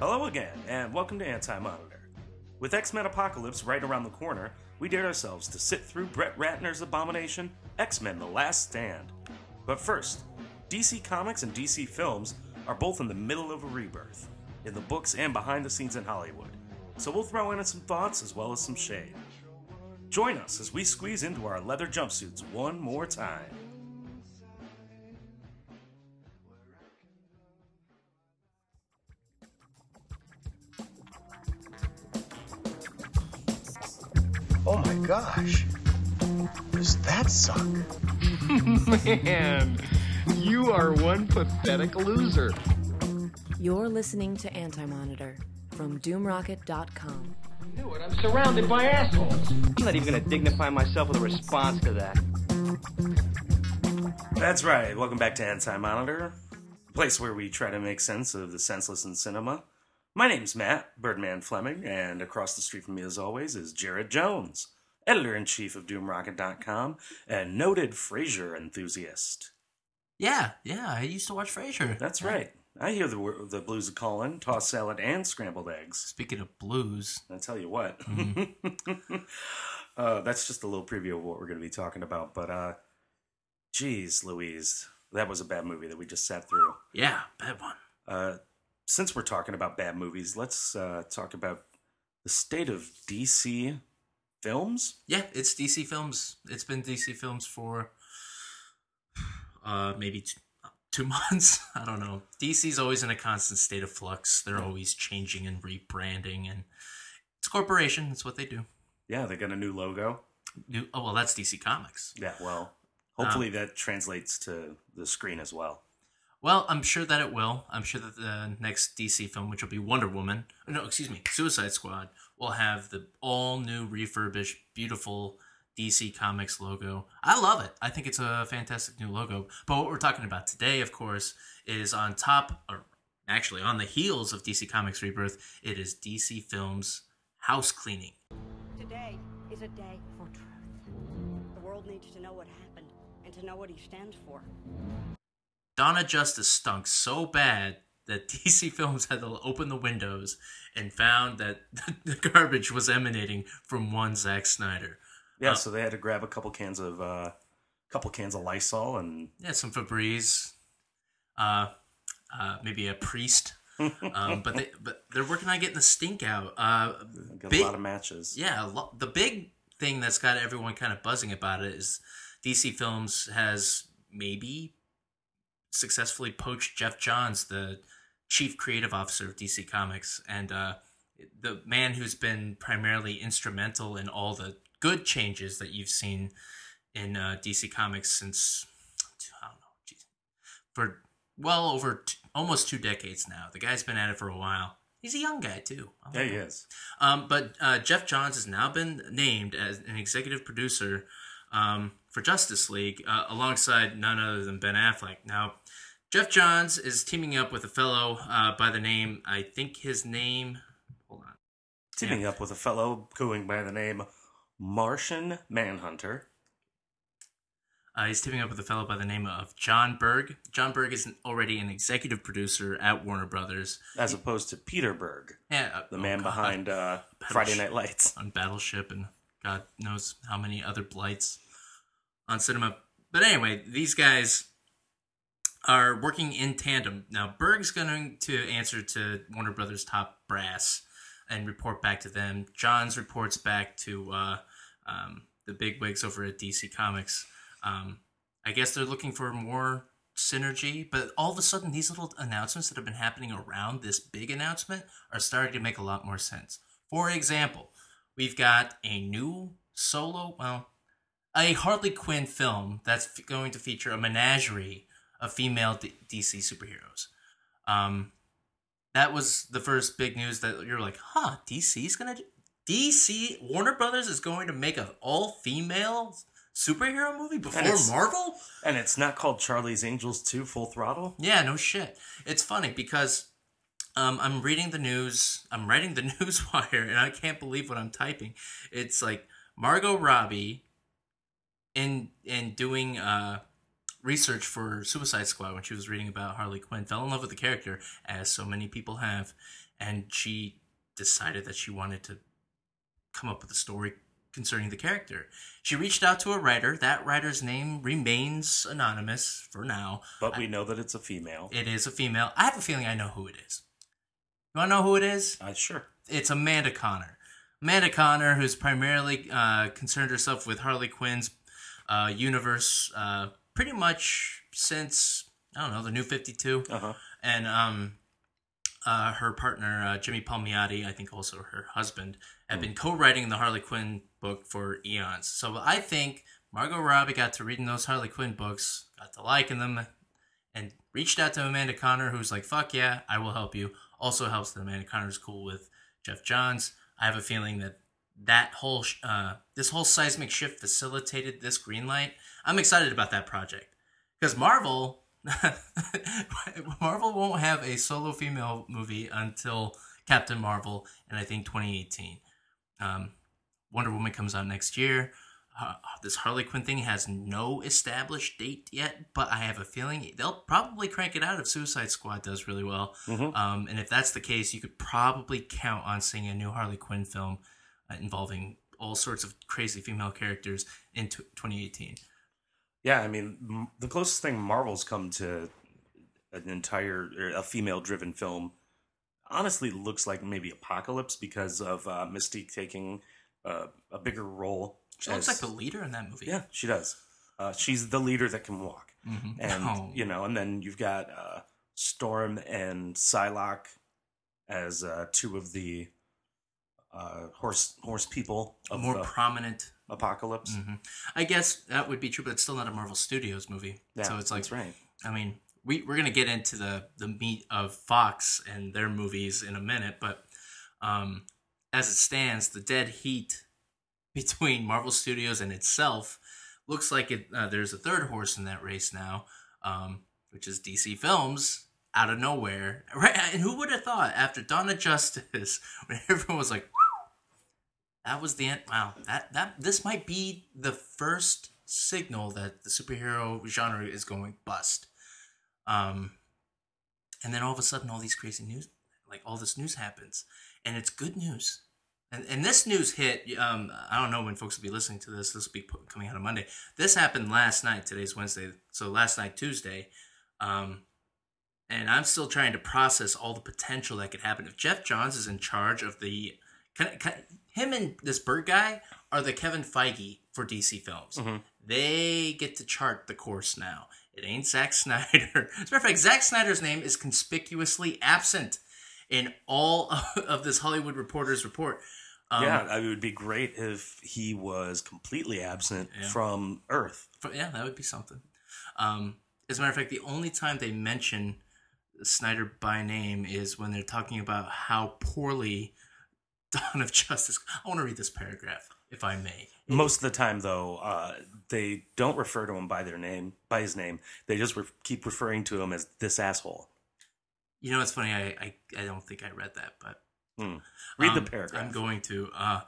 Hello again, and welcome to Anti Monitor. With X Men Apocalypse right around the corner, we dared ourselves to sit through Brett Ratner's abomination, X Men The Last Stand. But first, DC Comics and DC Films are both in the middle of a rebirth, in the books and behind the scenes in Hollywood. So we'll throw in some thoughts as well as some shade. Join us as we squeeze into our leather jumpsuits one more time. Gosh. Does that suck? Man, you are one pathetic loser. You're listening to Anti Monitor from DoomRocket.com. I knew it. I'm surrounded by assholes. I'm not even gonna dignify myself with a response to that. That's right. Welcome back to Anti Monitor, a place where we try to make sense of the senseless in cinema. My name's Matt Birdman Fleming, and across the street from me, as always, is Jarrod Jones, editor in chief of DoomRocket.com and noted Frasier enthusiast. Yeah, yeah. I used to watch Frasier. That's right. I hear the the blues of calling, tossed salad, and scrambled eggs. Speaking of blues, I tell you what, uh, that's just a little preview of what we're going to be talking about. But, uh, geez, Louise, that was a bad movie that we just sat through. yeah, bad one. Uh, since we're talking about bad movies, let's uh, talk about the state of DC films. Yeah, it's DC Films. It's been DC Films for uh maybe t- two months. I don't know. DC's always in a constant state of flux. They're always changing and rebranding, and it's a corporation. It's what they do. Yeah, they got a new logo. New, oh well, that's DC Comics. Yeah, well, hopefully that translates to the screen as well. Well, I'm sure that it will. I'm sure that the next DC film, which will be Wonder Woman, no, excuse me, Suicide Squad, will have the all new, refurbished, beautiful DC Comics logo. I love it. I think it's a fantastic new logo. But what we're talking about today, of course, is on top, or actually on the heels of DC Comics Rebirth, it is DC Films house cleaning. Today is a day for truth. The world needs to know what happened and to know what he stands for. Dawn of Justice stunk so bad that DC Films had to open the windows and found that the garbage was emanating from one Zack Snyder. Yeah, Uh, so they had to grab a couple cans of uh, couple cans of Lysol and Yeah, some Febreze, uh, uh, maybe a priest. um, but they but they're working on getting the stink out. Uh, got Big- a lot of matches. yeah, lo- the big thing that's got everyone kind of buzzing about it is DC Films has maybe successfully poached Geoff Johns, the chief creative officer of DC Comics, and uh, the man who's been primarily instrumental in all the good changes that you've seen in uh, DC Comics since I don't know, geez, for well over t- almost two decades now. The guy's been at it for a while. He's a young guy too. I Yeah, he is. Um, but uh, Geoff Johns has now been named as an executive producer um, for Justice League uh, alongside none other than Ben Affleck. Now, Geoff Johns is teaming up with a fellow uh, by the name, I think his name, hold on. Teaming up with a fellow going by the name Martian Manhunter. Uh, he's teaming up with a fellow by the name of Jon Berg. Jon Berg is an, already an executive producer at Warner Brothers. as opposed to Peter Berg, Yeah, uh, the oh man God. behind uh, Friday Night Lights. on Battleship and God knows how many other blights on cinema. But anyway, these guys are working in tandem. Now, Berg's going to answer to Warner Brothers' top brass and report back to them. Johns reports back to uh, um, the big wigs over at DC Comics. Um, I guess they're looking for more synergy, but all of a sudden, these little announcements that have been happening around this big announcement are starting to make a lot more sense. For example, we've got a new solo, well, a Harley Quinn film that's going to feature a menagerie of female D- DC superheroes. Um, that was the first big news that you're like, huh, DC's gonna do- DC Warner Brothers is going to make an all female superhero movie before it's- Marvel? And it's not called Charlie's Angels 2 Full Throttle? Yeah, no shit. It's funny because um, I'm reading the news, I'm writing the news wire, and I can't believe what I'm typing. It's like Margot Robbie in in doing uh, research for Suicide Squad when she was reading about Harley Quinn, fell in love with the character, as so many people have, and she decided that she wanted to come up with a story concerning the character. She reached out to a writer. That writer's name remains anonymous for now. But we know that it's a female. It is a female. I have a feeling I know who it is. You want to know who it is? Uh, sure. It's Amanda Conner. Amanda Conner, who's primarily uh, concerned herself with Harley Quinn's uh, universe uh, pretty much since, I don't know, the new 52. Uh huh. And um, uh, her partner, uh, Jimmy Palmiotti, I think also her husband, have been co writing the Harley Quinn book for eons. So I think Margot Robbie got to reading those Harley Quinn books, got to liking them, and reached out to Amanda Conner, who's like, fuck yeah, I will help you. Also helps that Amanda Conner's cool with Geoff Johns. I have a feeling that that whole uh, this whole seismic shift facilitated this green light. I'm excited about that project because Marvel Marvel won't have a solo female movie until Captain Marvel, and I think 2018. Um, Wonder Woman comes out next year. Uh, this Harley Quinn thing has no established date yet, but I have a feeling they'll probably crank it out if Suicide Squad does really well. Um, and if that's the case, you could probably count on seeing a new Harley Quinn film uh, involving all sorts of crazy female characters in t- 2018. Yeah, I mean, m- the closest thing Marvel's come to an entire or a female-driven film, honestly, looks like maybe Apocalypse because of uh, Mystique taking uh, a bigger role. She looks like the leader in that movie. Yeah, she does. Uh, she's the leader that can walk, Mhm. and Oh. you know, and then you've got uh, Storm and Psylocke as uh, two of the uh, horse horse people of more the prominent. apocalypse. Mhm. I guess that would be true, but it's still not a Marvel Studios movie. Yeah, so it's like, that's right. I mean, we we're gonna get into the the meat of Fox and their movies in a minute, but um, as it stands, the dead heat between Marvel Studios and itself looks like it. Uh, there's a third horse in that race now, um, which is DC Films. Out of nowhere, right? And who would have thought after Dawn of Justice, when everyone was like, that was the end. Wow, that that this might be the first signal that the superhero genre is going bust. Um, and then all of a sudden, all these crazy news, like all this news happens, and it's good news. And and this news hit. Um, I don't know when folks will be listening to this. This will be coming out on Monday. This happened last night. Today's Wednesday, so last night Tuesday. Um, and I'm still trying to process all the potential that could happen if Geoff Johns is in charge of the. Can, can, him and this bird guy are the Kevin Feige for DC films. They get to chart the course now. It ain't Zack Snyder. As a matter of fact, Zack Snyder's name is conspicuously absent in all of this Hollywood Reporter's report. Um, yeah, I mean, it would be great if he was completely absent Yeah. from Earth. Yeah, that would be something. Um, as a matter of fact, the only time they mention Snyder by name is when they're talking about how poorly Dawn of Justice. I want to read this paragraph, if I may. Most of the time, though, uh, they don't refer to him by their name, by his name. They just re- keep referring to him as this asshole. You know, it's funny. I, I, I don't think I read that, but Hmm. Read Um, the paragraph. I'm going to. Uh,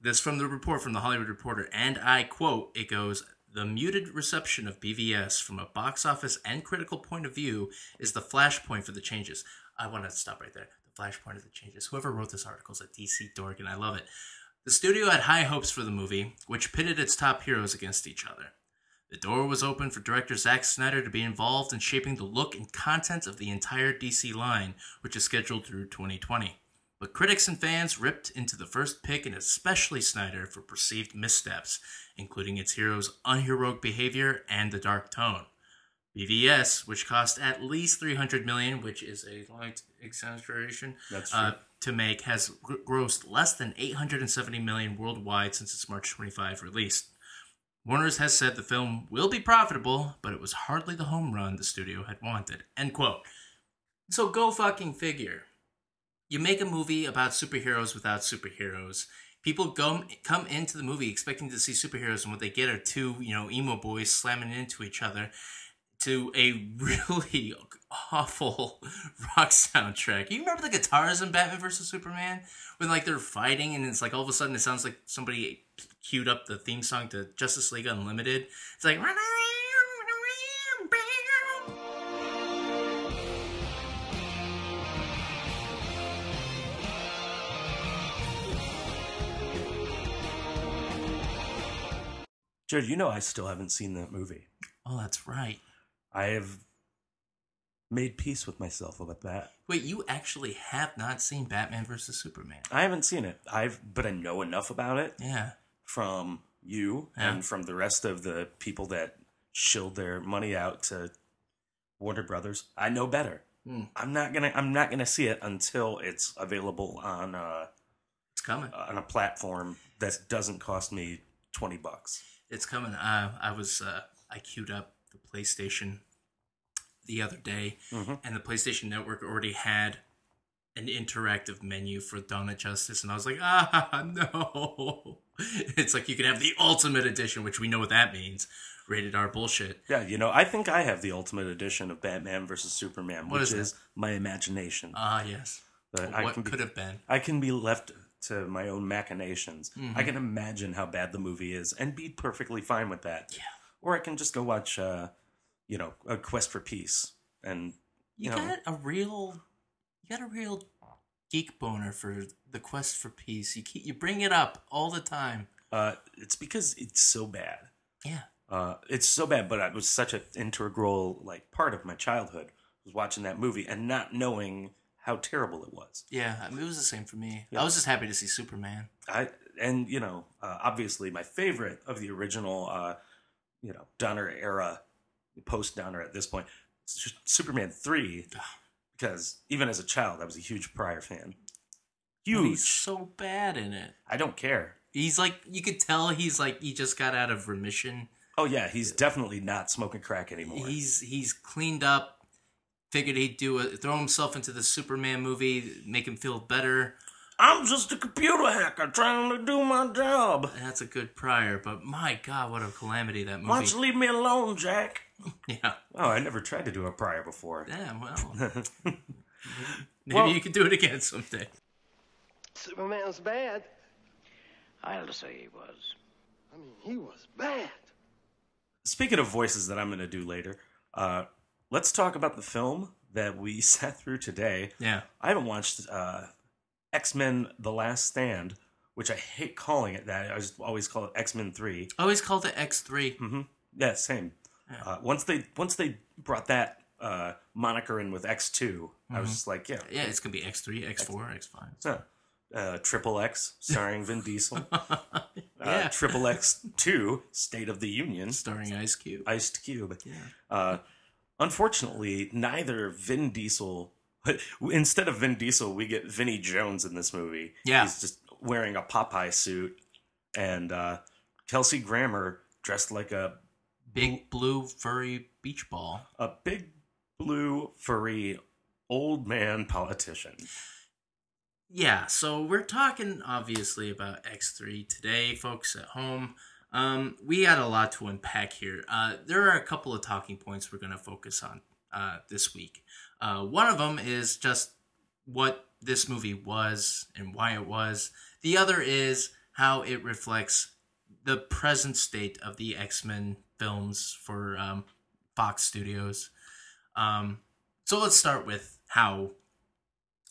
this from the report from the Hollywood Reporter, and I quote: "It goes." The muted reception of BVS from a box office and critical point of view is the flashpoint for the changes. I want to stop right there. Flashpoint of the changes. Whoever wrote this article is a DC dork, and I love it. The studio had high hopes for the movie, which pitted its top heroes against each other. The door was open for director Zack Snyder to be involved in shaping the look and content of the entire DC line, which is scheduled through 2020. But critics and fans ripped into the first pick, and especially Snyder, for perceived missteps, including its heroes' unheroic behavior and the dark tone. BVS, which cost at least 300 million, which is a light exaggeration, That's uh, to make, has gr- grossed less than 870 million worldwide since its March 25 release. Warner's has said the film will be profitable, but it was hardly the home run the studio had wanted. End quote. So go fucking figure. You make a movie about superheroes without superheroes. People go come into the movie expecting to see superheroes, and what they get are two, you know, emo boys slamming into each other to a really awful rock soundtrack. You remember the guitars in Batman vs Superman when like they're fighting and it's like all of a sudden it sounds like somebody queued up the theme song to Justice League Unlimited. It's like Jared, you know I still haven't seen that movie. Oh, that's right. I have made peace with myself about that. Wait, you actually have not seen Batman versus Superman? I haven't seen it. I've but I know enough about it Yeah. from you Yeah. and from the rest of the people that shilled their money out to Warner Brothers. I know better. Hmm. I'm not gonna. I'm not gonna see it until it's available on uh, It's coming. on a platform that doesn't cost me twenty bucks. It's coming. Uh, I was uh, I queued up PlayStation the other day, and the PlayStation Network already had an interactive menu for Dawn of Justice, and I was like, ah, no! It's like you can have the Ultimate Edition, which we know what that means. Rated R bullshit. Yeah, you know, I think I have the ultimate edition of Batman versus Superman, What which is is, my imagination. Ah, yes. But I what can be, could have been? I can be left to my own machinations. Mm-hmm. I can imagine how bad the movie is and be perfectly fine with that. Yeah. Or I can just go watch, uh, you know, a Quest for Peace, and You you know, got a real, you got a real geek boner for the quest for peace. You keep you bring it up all the time. uh, it's because it's so bad. Yeah. Uh, it's so bad, but it was such an integral like part of my childhood was watching that movie and not knowing how terrible it was. Yeah, I mean, it was the same for me. Yeah. I was just happy to see Superman. I and you know, uh, obviously my favorite of the original, uh, you know, Donner era, post Donner at this point, Superman three, because even as a child, I was a huge Pryor fan. Huge. He's so bad in it. I don't care. He's like, you could tell he's like, he just got out of remission. Oh yeah, he's definitely not smoking crack anymore. He's he's cleaned up. Figured he'd do a throw himself into the Superman movie, make him feel better. I'm just a computer hacker trying to do my job. That's a good Pryor, but my god, what a calamity that Why don't movie. you leave me alone, Jack? Yeah, Oh, I never tried to do a Pryor before. yeah. Well, maybe Well- you could do it again someday. Superman's bad. I'll say he was. I mean, he was bad. Speaking of voices that I'm going to do later, uh, let's talk about the film that we sat through today. Yeah. I haven't watched uh, X Men: The Last Stand, which I hate calling it that. I just always call it X Men Three. I always called it X 3 Mm-hmm. Yeah, same. Uh, once they once they brought that uh, moniker in with X 2 I was just like, yeah, Yeah, it's gonna be X three, X four, X five. so, uh, Triple X starring Vin Diesel. Uh, Yeah. Triple X Two, State of the Union, Starring Ice Cube. Iced Cube. Yeah. Uh, unfortunately, neither Vin Diesel. Instead of Vin Diesel, we get Vinnie Jones in this movie. Yeah. he's just wearing a Popeye suit, and uh, Kelsey Grammer dressed like a Big blue furry beach ball. a big blue furry old man politician. Yeah, so we're talking obviously about X3 today, folks at home. Um, we had a lot to unpack here. Uh, there are a couple of talking points we're going to focus on uh, this week. Uh, one of them is just what this movie was and why it was. The other is how it reflects the present state of the X Men films for um, Fox Studios. Um, so let's start with how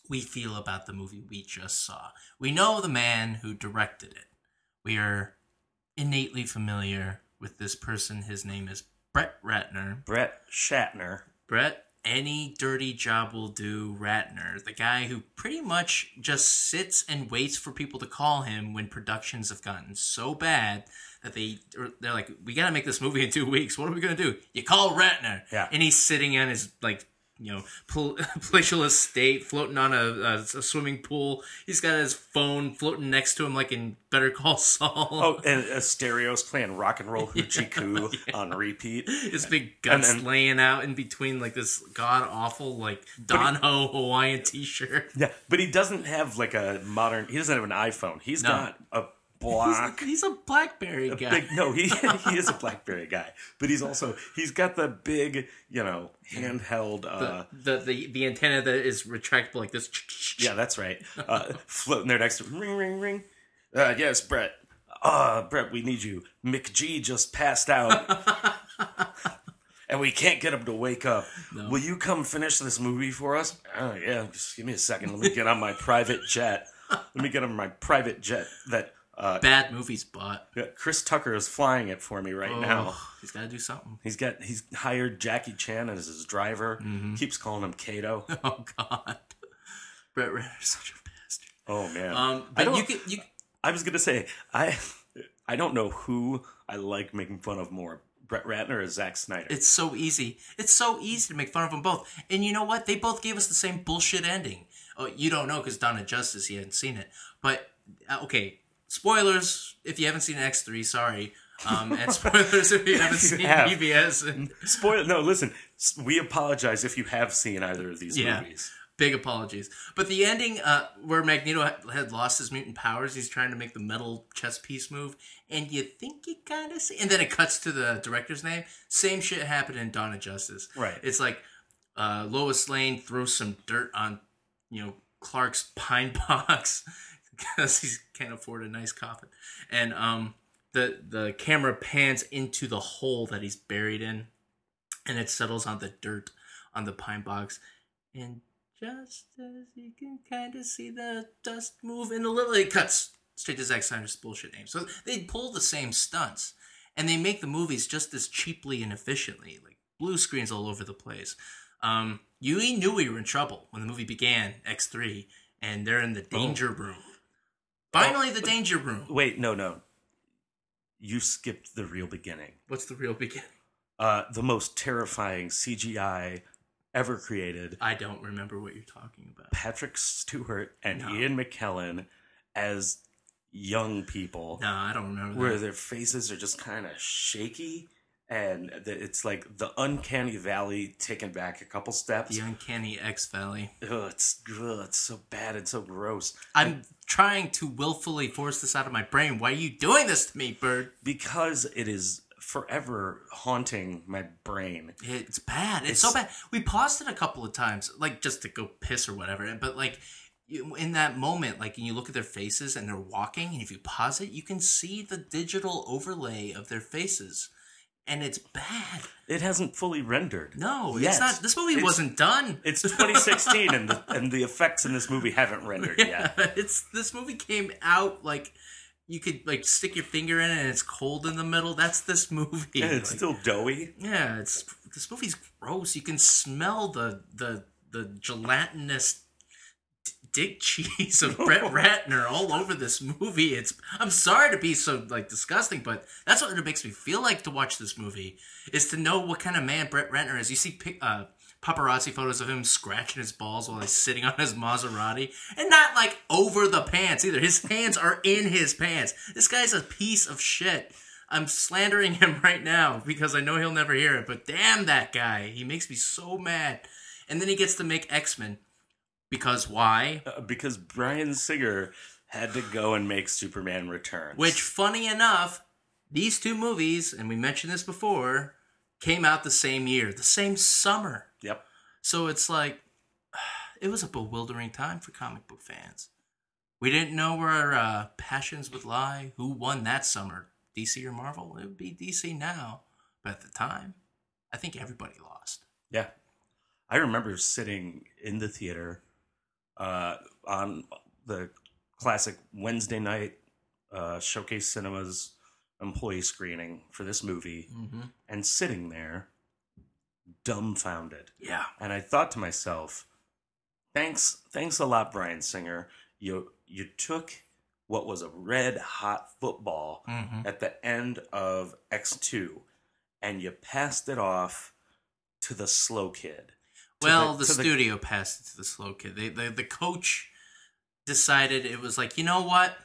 we feel about the movie we just saw. We know the man who directed it. We are innately familiar with this person. His name is Brett Ratner. Brett Shatner. Brett, any dirty job will do Ratner, the guy who pretty much just sits and waits for people to call him when productions have gotten so bad that they they're like, we got to make this movie in two weeks. What are we gonna do? You call Ratner, Yeah. and he's sitting on his like. You know, pal- palatial estate, floating on a, a, a swimming pool. He's got his phone floating next to him, like in Better Call Saul. Oh, and a stereo's playing rock and roll hoochie coo on repeat. his big guts then- laying out in between like this god awful like Don Ho Hawaiian t-shirt. Yeah, but he doesn't have like a modern. He doesn't have an iPhone. He's No. got a block. he's a BlackBerry a guy. big, no, he he is a BlackBerry guy, but he's also he's got the big, you know, handheld. Uh, the, the the antenna that is retractable like this. yeah, that's right. Uh, floating there next to ring, ring, ring. Uh, yes, Brett. Uh, Brett, we need you. McG just passed out. And we can't get him to wake up. Will you come finish this movie for us? Oh, yeah, just give me a second. Let me get on my private jet. Let me get on my private jet that bad movies but Chris Tucker is flying it for me right Oh, now. he's got to do something. He's got he's hired Jackie Chan as his driver. Mm-hmm. Keeps calling him Kato. Oh God, Brett Ratner's such a bastard. Oh man. Um, I but you could you I was gonna say I. I don't know who I like making fun of more, Brett Ratner or Zack Snyder. It's so easy. It's so easy to make fun of them both. And you know what? They both gave us the same bullshit ending. Oh, you don't know because Dawn of Justice, you hadn't seen it. But uh, okay, spoilers if you haven't seen X three. Sorry. Um, and spoilers if you haven't seen have. BVS. And Spoil. No, listen. We apologize if you have seen either of these Yeah. movies. big apologies. But the ending, uh, where Magneto had lost his mutant powers, he's trying to make the metal chess piece move, and you think you kind of see, and then it cuts to the director's name. Same shit happened in Dawn of Justice. Right. It's like uh, Lois Lane throws some dirt on, you know, Clark's pine box because he can't afford a nice coffin, and um, the the camera pans into the hole that he's buried in, and it settles on the dirt on the pine box, and just as you can kind of see the dust move in a little, it cuts straight to Zack Snyder's bullshit name. So they pull the same stunts, and they make the movies just as cheaply and efficiently, like blue screens all over the place. Um, you knew we were in trouble when the movie began, X three, and they're in the danger room. Finally, the danger room. Wait, no, no. You skipped the real beginning. What's the real beginning? Uh, the most terrifying CGI ever created. I don't remember what you're talking about. Patrick Stewart and No. Ian McKellen as young people, No, I don't remember. where that. their faces are just kind of shaky, and the- it's like the uncanny valley taken back a couple steps. the uncanny X Valley. Ugh, it's ugh, it's so bad and so gross. I'm trying to willfully force this out of my brain. Why are you doing this to me, Bird? because it is forever haunting my brain. It's bad. It's, It's- so bad. We paused it a couple of times, like just to go piss or whatever. But like in that moment, like and you look at their faces and they're walking, and if you pause it, you can see the digital overlay of their faces, and it's bad. It hasn't fully rendered. No, yet. it's not. This movie It's- wasn't done. It's 2016, and the and the effects in this movie haven't rendered yeah, yet. it's this movie came out like you could like stick your finger in it and it's cold in the middle. That's this movie. And it's Like, still doughy. Yeah, it's this movie's gross. You can smell the the the gelatinous dick cheese of Brett Ratner all over this movie. It's I'm sorry to be so like disgusting, but that's what it makes me feel like to watch this movie is to know what kind of man Brett Ratner is. You see uh, paparazzi photos of him scratching his balls while he's sitting on his Maserati, and not like over the pants either. His hands are in his pants. This guy's a piece of shit. I'm slandering him right now because I know he'll never hear it, but damn that guy. He makes me so mad. And then he gets to make X Men. Because why? Uh, because Bryan Singer had to go and make Superman Returns. Which, funny enough, these two movies, and we mentioned this before, came out the same year, the same summer. Yep. So it's like, it was a bewildering time for comic book fans. We didn't know where our uh, passions would lie. Who won that summer? DC or Marvel? It would be DC now. But at the time, I think everybody lost. Yeah. I remember sitting in the theater uh, on the classic Wednesday night uh, Showcase Cinemas employee screening for this movie Mm-hmm. and sitting there dumbfounded. Yeah. And I thought to myself, thanks thanks a lot, Bryan Singer. You you took what was a red hot football Mhm. at the end of X2 and you passed it off to the slow kid. Well, the, to studio passed it to the slow kid. They, the the coach decided it was like, you know what?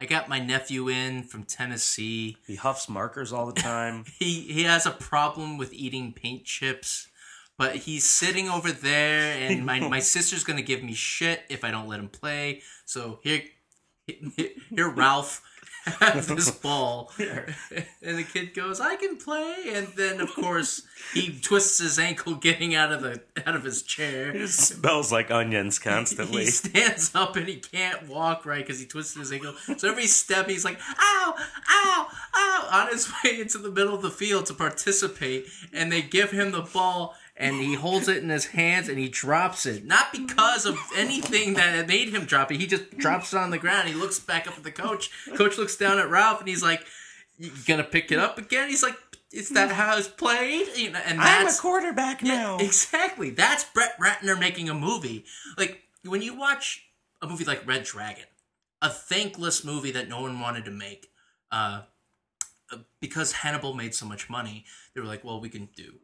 I got my nephew in from Tennessee. he huffs markers all the time. He he has a problem with eating paint chips, but he's sitting over there, and my my sister's gonna give me shit if I don't let him play. So here, here, Ralph. Have this ball, and the kid goes, "I can play." And then, of course, he twists his ankle getting out of the out of his chair. It smells like onions constantly. He stands up and he can't walk right because he twisted his ankle. So every step he's like, ow, ow, ow, on his way into the middle of the field to participate. And they give him the ball and he holds it in his hands and he drops it. Not because of anything that made him drop it. He just drops it on the ground. He looks back up at the coach. Coach looks down at Ralph and he's like, "You gonna pick it up again?" He's like, "Is that how it's played?" You know, and I'm a quarterback yeah, now. exactly. That's Brett Ratner making a movie. Like when you watch a movie like Red Dragon, a thankless movie that no one wanted to make, uh, because Hannibal made so much money, they were like, "Well, we can do,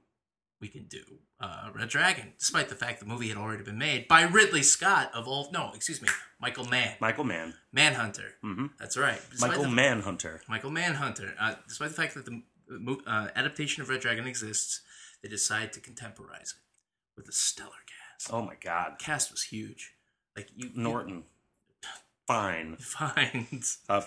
we can do uh, Red Dragon," despite the fact the movie had already been made by Ridley Scott of all. No, excuse me, Michael Mann, Michael Mann. Manhunter. Mhm. That's right. Despite Michael the- Manhunter. Michael Manhunter. Uh, despite the fact that the uh, adaptation of Red Dragon exists, they decide to contemporize it with a stellar cast. Oh my God. cast was huge. Like you, Norton. Fine. you find Uh,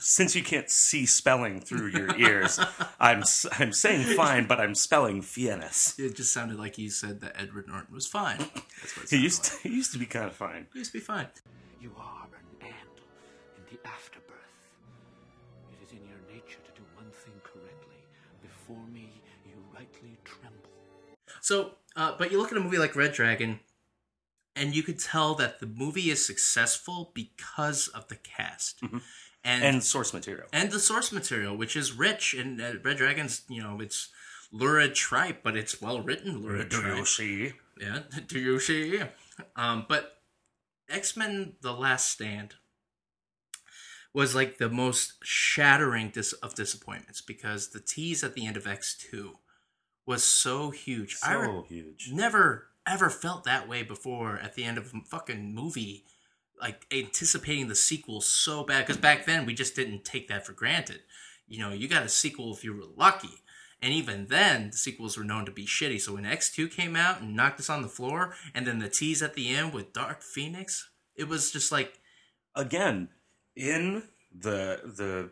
since you can't see spelling through your ears, I'm s- I'm saying fine, but I'm spelling Fiennes. it just sounded like you said that Edward Norton was fine. That's what it He used like. to, he used to be kind of fine. He used to be fine. You are an ant in the afterbirth. It is in your nature to do one thing correctly. Before me, you rightly tremble. So, uh, but you look at a movie like Red Dragon, and you could tell that the movie is successful because of the cast and And source material. and the source material, which is rich. And uh, Red Dragon's, you know, it's lurid tripe, but it's well written lurid Do tripe. you see? Yeah, do you see? Um, but X Men: The Last Stand was like the most shattering dis- of disappointments because the tease at the end of X Two was so huge. I re- So huge. never ever felt that way before at the end of a fucking movie like anticipating the sequel so bad? Because back then we just didn't take that for granted. You know you got a sequel if you were lucky. And even then the sequels were known to be shitty. So when x2 came out and knocked us on the floor and then the tease at the end with dark phoenix it was just like Again, in the the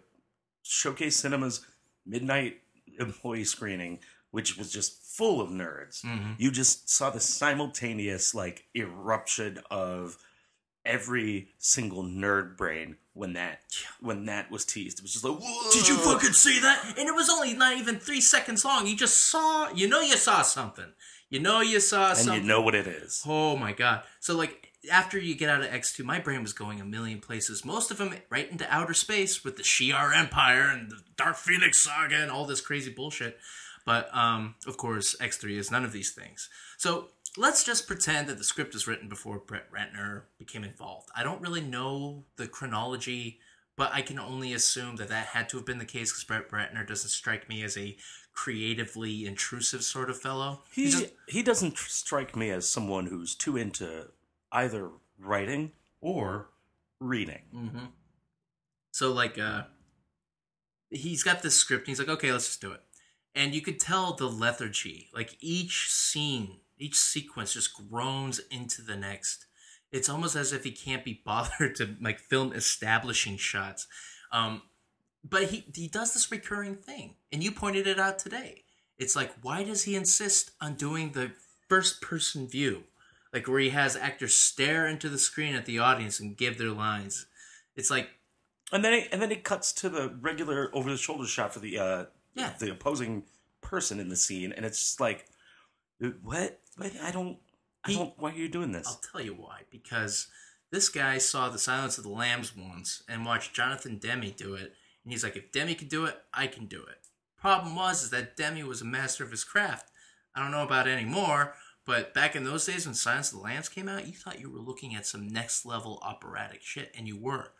Showcase Cinemas midnight employee screening, which was just full of nerds, mm-hmm. you just saw the simultaneous like eruption of every single nerd brain when that when that was teased. It was just like, Whoa! did you fucking see that and it was only not even three seconds long you just saw you know you saw something you know you saw and something you know what it is. Oh my god. So like after you get out of X2, my brain was going a million places. Most of them right into outer space with the Shi'ar Empire and the Dark Phoenix saga and all this crazy bullshit. But um of course X3 is none of these things. So let's just pretend that the script was written before Brett Ratner became involved. I don't really know the chronology, but I can only assume that that had to have been the case because Brett Ratner doesn't strike me as a creatively intrusive sort of fellow. He just- he doesn't strike me as someone who's too into either writing or reading. Mm-hmm. So like uh he's got this script and he's like, okay, let's just do it. And you could tell the lethargy. Like each scene, each sequence just groans into the next. It's almost as if he can't be bothered to like film establishing shots. Um but he he does this recurring thing. And you pointed it out today. It's like why does he insist on doing the first person view? Like where he has actors stare into the screen at the audience and give their lines. It's like And then it, and then it cuts to the regular over the shoulder shot for the uh Yeah. the opposing person in the scene, and it's just like, what? What? I don't. I don't. Why are you doing this? I'll tell you why. Because this guy saw The Silence of the Lambs once and watched Jonathan Demme do it, and he's like, if Demme can do it, I can do it. Problem was is that Demme was a master of his craft. I don't know about anymore, but back in those days when Silence of the Lambs came out, you thought you were looking at some next level operatic shit, and you were.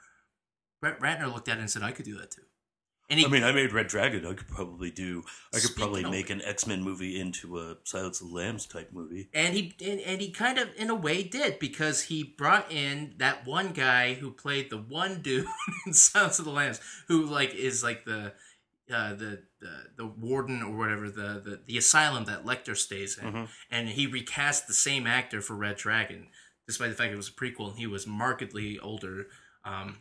Brett Ratner looked at it and said, I could do that too. He, I mean, I made Red Dragon. I could probably do. I could probably make an X Men movie into a Silence of the Lambs type movie. and he and, and he kind of in a way did because he brought in that one guy who played the one dude in Silence of the Lambs who like is like the uh, the, the the warden or whatever the, the the asylum that Lecter stays in, and he recast the same actor for Red Dragon, despite the fact it was a prequel and he was markedly older. Um,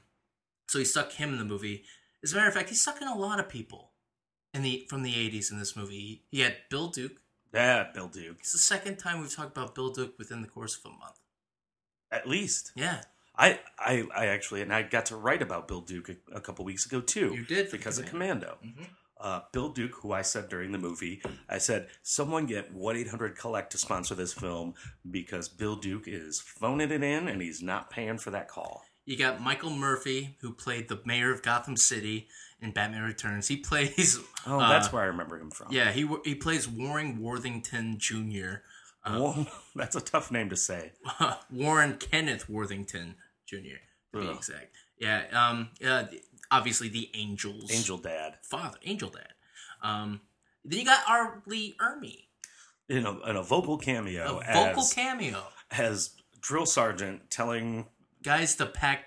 so he stuck him in the movie. As a matter of fact, he's sucking a lot of people in the from the '80s in this movie. He had Bill Duke. Yeah, Bill Duke. It's the second time we've talked about Bill Duke within the course of a month. At least Yeah, I, I, I actually, and I got to write about Bill Duke a, a couple weeks ago too. You did because of Commando. Commando. Uh, Bill Duke, who I said during the movie, I said, someone get 1 800 Collect to sponsor this film because Bill Duke is phoning it in and he's not paying for that call. You got Michael Murphy, who played the mayor of Gotham City in Batman Returns. He plays. Oh, uh, that's where I remember him from. Yeah, he he plays Warren Worthington Jr. Whoa, that's a tough name to say. Warren Kenneth Worthington Jr. To be exact. Yeah. Um. Uh, obviously, the Angels. Angel Dad. father, Angel Dad. Um. Then you got R. Lee Ermey, In a, in a vocal a cameo vocal as, cameo. as Drill Sergeant telling Guys to pack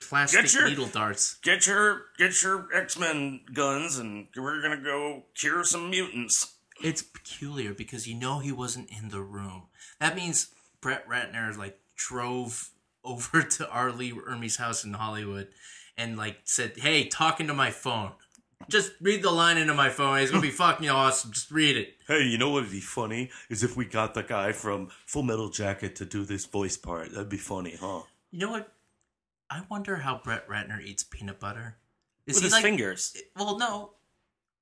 plastic Get your- needle darts. get your get your X-Men guns and we're going to go cure some mutants. It's peculiar because you know he wasn't in the room. That means Brett Ratner like drove over to R. Lee Ermey's house in Hollywood and like said, "Hey, talk into my phone. Just read the line into my phone. It's gonna be fucking awesome. Just read it." Hey, you know what would be funny is if we got the guy from Full Metal Jacket to do this voice part. That'd be funny, huh? You know what? I wonder how Brett Ratner eats peanut butter. Is With he his like? fingers. Well, no,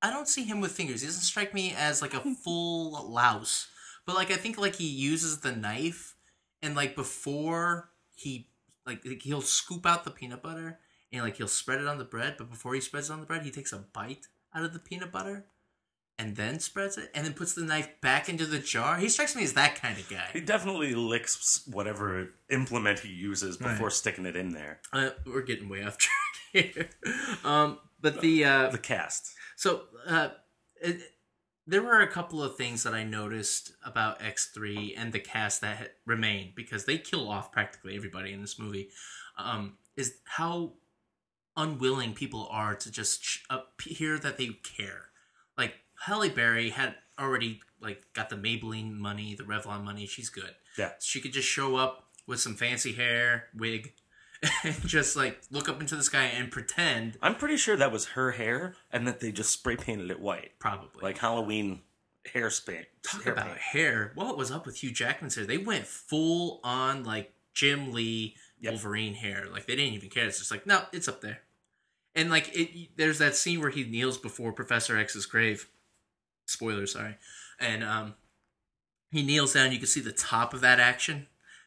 I don't see him with fingers. He doesn't strike me as like a full louse. But like I think like he uses the knife and like before he like like, he'll scoop out the peanut butter and like he'll spread it on the bread, but before he spreads it on the bread, he takes a bite out of the peanut butter and then spreads it and then puts the knife back into the jar. He strikes me as that kind of guy. He definitely licks whatever implement he uses before Right. sticking it in there. Uh, we're getting way off track here. Um, but the uh, The cast. So, uh, it, there were a couple of things that I noticed about X3 and the cast that remained because they kill off practically everybody in this movie. Um, is how unwilling people are to just sh- appear that they care. Like Halle Berry had already like got the Maybelline money, the Revlon money. She's good. Yeah. She could just show up with some fancy hair, wig, and just like look up into the sky and pretend. I'm pretty sure that was her hair and that they just spray painted it white. Probably Like Halloween hair spray. Talk hair about paint. hair. What was up with Hugh Jackman's hair? They went full on like Jim Lee Yep. Wolverine hair. Like they didn't even care. It's just like no, it's up there. And like it, there's that scene where he kneels before Professor X's grave. Spoiler, sorry. And um, he kneels down. You can see the top of that action,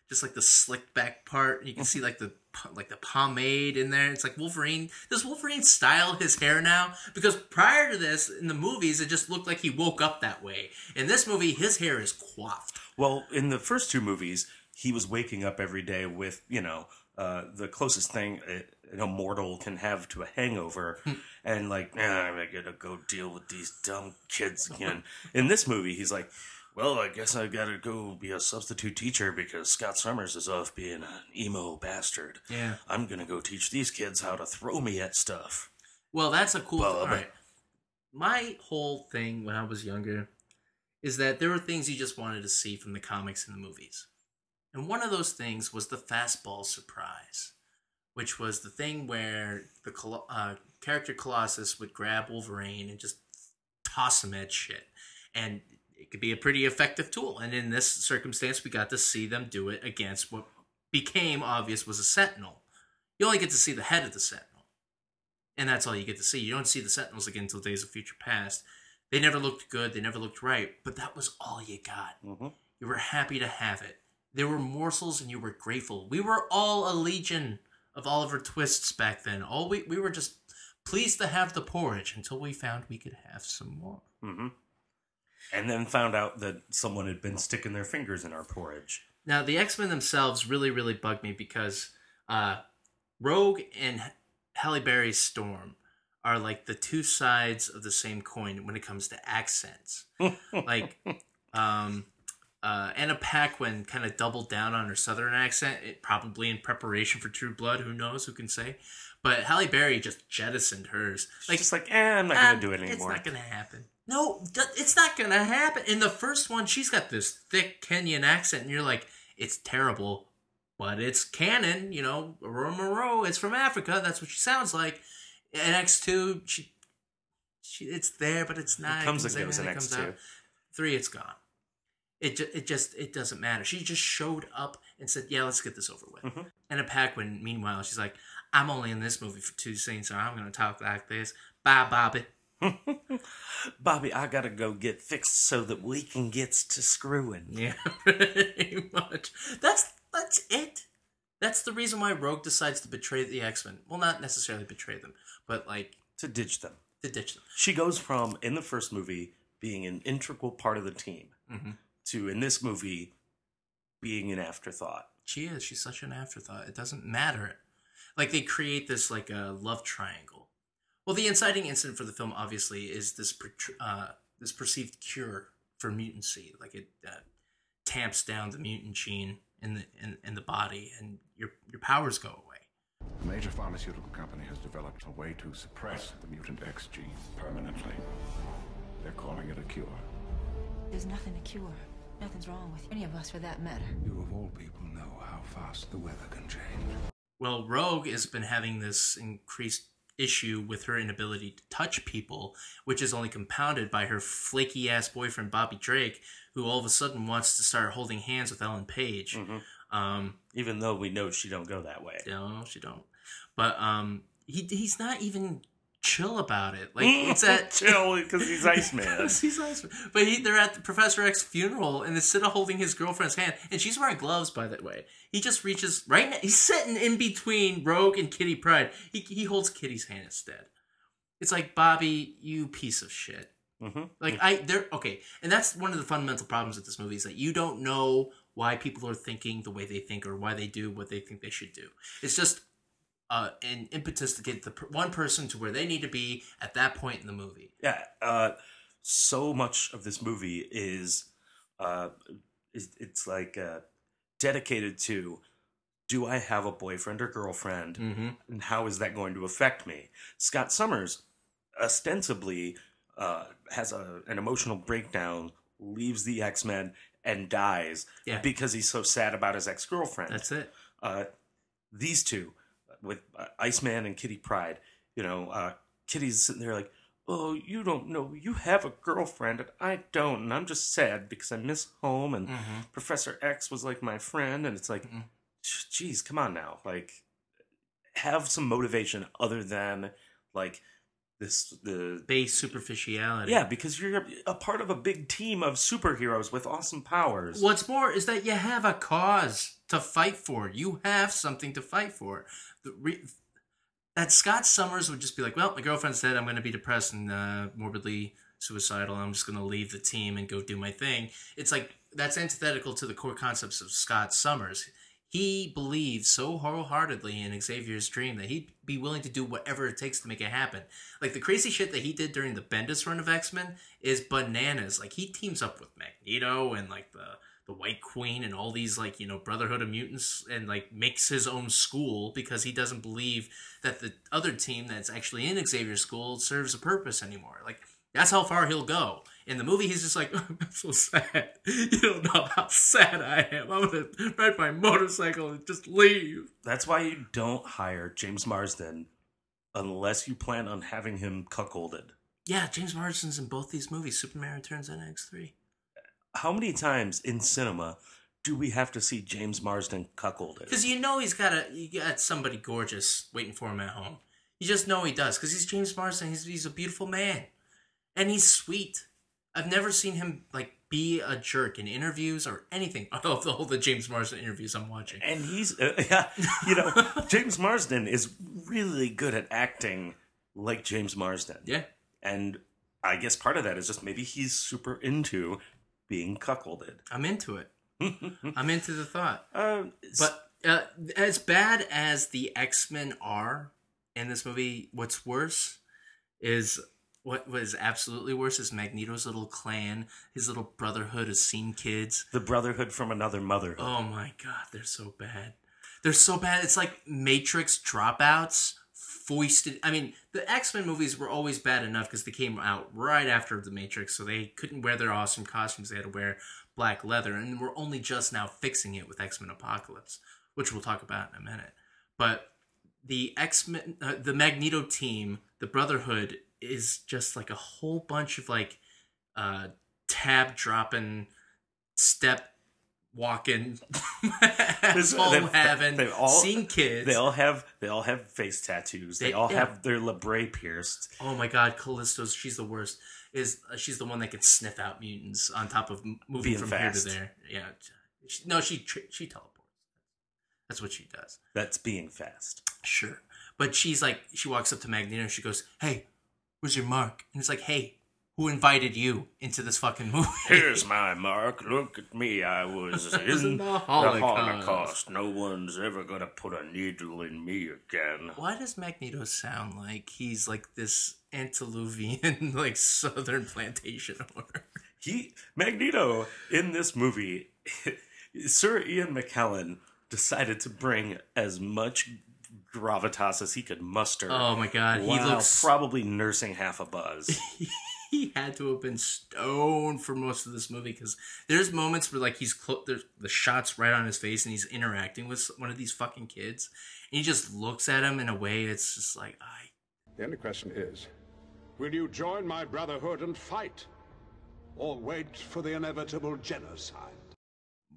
just like the slicked back part. You can see like the like the pomade in there. It's like Wolverine. Does Wolverine style his hair now? Because prior to this, in the movies, it just looked like he woke up that way. In this movie, his hair is coiffed. Well, in the first two movies, he was waking up every day with, you know, uh, the closest thing an immortal can have to a hangover, and like, ah, I gotta go deal with these dumb kids again. in this movie, he's like, well, I guess I gotta go be a substitute teacher because Scott Summers is off being an emo bastard. Yeah. I'm gonna go teach these kids how to throw me at stuff. Well, that's a cool. All right. My whole thing when I was younger is that there were things you just wanted to see from the comics and the movies. And one of those things was the fastball surprise, which was the thing where the Col- uh, character Colossus would grab Wolverine and just toss him at shit. And it could be a pretty effective tool. And in this circumstance, we got to see them do it against what became obvious was a Sentinel. You only get to see the head of the Sentinel and that's all you get to see. You don't see the Sentinels again until Days of Future Past. They never looked good. They never looked right, but that was all you got. Mhm. You were happy to have it. There were morsels, and you were grateful. We were all a legion of Oliver Twists back then. All we we were just pleased to have the porridge until we found we could have some more. hmm And then found out that someone had been sticking their fingers in our porridge. Now, the X Men themselves really, really bugged me because uh, Rogue and Halle Berry's Storm are like the two sides of the same coin when it comes to accents. like, um, uh, Anna Paquin kind of doubled down on her Southern accent, it, probably in preparation for True Blood. Who knows? Who can say? But Halle Berry just jettisoned hers. Like, just like, eh, I'm not gonna "Ah, do it anymore. It's not gonna happen. No, th- it's not gonna happen. In the first one, she's got this thick Kenyan accent, and you're like, it's terrible, but it's canon. You know, Aurora Moreau is from Africa. That's what she sounds like. In X two, she, she, it's there, but it's not. It comes and goes in X2. Three, it's gone. It, ju- it just it doesn't matter. She just showed up and said, "Yeah, let's get this over with." Mm-hmm. And a Paquin, meanwhile, she's like, "I'm only in this movie for two scenes, so I'm going to talk like this. Bye, Bobby." Bobby, I gotta go get fixed so that we can get to screwing. Yeah, pretty much. That's that's it. That's the reason why Rogue decides to betray the X Men. Well, not necessarily betray them, but like To ditch them. to ditch them. She goes from, in the first movie, being an integral part of the team Mhm. To, in this movie, being an afterthought. She is. She's such an afterthought. It doesn't matter. Like they create this like a love triangle. Well, the inciting incident for the film obviously is this uh, this perceived cure for mutancy. Like it uh, tamps down the mutant gene in the in, in the body, and your your powers go away. A major pharmaceutical company has developed a way to suppress the mutant X gene permanently. They're calling it a cure. There's nothing to cure. Nothing's wrong with any of us for that matter. You of all people know how fast the weather can change. Well, Rogue has been having this increased issue with her inability to touch people, which is only compounded by her flaky ass boyfriend Bobby Drake, who all of a sudden wants to start holding hands with Ellen Page. Um, Even though we know she don't go that way. no, she don't. But um, he he's not even chill about it. Like it's at Chill, because he's Iceman. he's Iceman. But he, they're at the Professor X funeral, and instead of holding his girlfriend's hand, and she's wearing gloves, by the way, he just reaches right. Now, he's sitting in between Rogue and Kitty Pryde. He he holds Kitty's hand instead. It's like Bobby, you piece of shit. Mhm. Like I, they're okay, and that's one of the fundamental problems with this movie is that you don't know why people are thinking the way they think or why they do what they think they should do. It's just uh, an impetus to get the one person to where they need to be at that point in the movie. Yeah, uh, so much of this movie is, uh, is it's like uh, dedicated to, do I have a boyfriend or girlfriend, Mm-hmm. and how is that going to affect me? Scott Summers ostensibly uh, has a, an emotional breakdown, leaves the X Men, and dies Yeah. because he's so sad about his ex girlfriend. That's it. uh, these two with uh, Iceman and Kitty Pryde. You know, uh, Kitty's sitting there like, "Oh, you don't know. You have a girlfriend, and I don't, and I'm just sad because I miss home." And Mm-hmm. Professor X was like my friend, and it's like, geez, come on now, like, have some motivation other than like this the Base superficiality. yeah, because you're a, part of a big team of superheroes with awesome powers. What's more is that you have a cause to fight for. You have something to fight for. The re- that Scott Summers would just be like, "Well, my girlfriend said I'm going to be depressed and uh, morbidly suicidal. I'm just going to leave the team and go do my thing." It's like that's antithetical to the core concepts of Scott Summers. He believes so wholeheartedly in Xavier's dream that he'd be willing to do whatever it takes to make it happen. Like the crazy shit that he did during the Bendis run of X Men is bananas. Like he teams up with Magneto and like the the White Queen and all these like you know Brotherhood of Mutants and like makes his own school because he doesn't believe that the other team that's actually in Xavier's school serves a purpose anymore. Like that's how far he'll go. In the movie, he's just like, I'm so sad. You don't know how sad I am. I'm gonna ride my motorcycle and just leave. That's why you don't hire James Marsden unless you plan on having him cuckolded. Yeah, James Marsden's in both these movies, Superman Returns and X3. How many times in cinema do we have to see James Marsden cuckolded? Because you know he's got a you got somebody gorgeous waiting for him at home. You just know he does because he's James Marsden. He's he's a beautiful man, and he's sweet. I've never seen him like be a jerk in interviews or anything. The whole the James Marsden interviews I'm watching. And he's, uh, yeah, you know, James Marsden is really good at acting like James Marsden. Yeah, And I guess part of that is just maybe he's super into being cuckolded. I'm into it. I'm into the thought. Uh, But uh, as bad as the X Men are in this movie, what's worse is what was absolutely worse is Magneto's little clan, his little brotherhood of scene kids. the Brotherhood from another motherhood. Oh my god, they're so bad. They're so bad. It's like Matrix dropouts foisted. I mean, the X Men movies were always bad enough because they came out right after the Matrix, so they couldn't wear their awesome costumes. They had to wear black leather, and we're only just now fixing it with X Men Apocalypse, which we'll talk about in a minute. But the X Men, uh, the Magneto team, the Brotherhood is just like a whole bunch of like uh, tab dropping, step walking, asshole They've- having, they've all- scene kids. They all have they all have face tattoos. They, They- all yeah. have their labrae pierced. Oh my god, Callisto's she's the worst. is uh, she's the one that can sniff out mutants on top of moving Being from fast. here to there. Yeah, she, no, she she teleports. That's what she does. That's being fast. Sure, but she's like she walks up to Magneto. and She goes, "Hey, where's your mark?" And it's like, "Hey, who invited you into this fucking movie?" Here's my mark. Look at me. I was in the the Holocaust. Holocaust. No one's ever gonna put a needle in me again. Why does Magneto sound like he's like this antediluvian, like southern plantation owner? He Magneto in this movie, Sir Ian McKellen decided to bring as much gravitas as he could muster. Oh my God, he while looks- probably nursing half a buzz. he had to have been stoned for most of this movie because there's moments where like he's clo- there's the shots right on his face and he's interacting with one of these fucking kids and he just looks at him in a way it's just like I The only question is will you join my brotherhood and fight? Or wait for the inevitable genocide?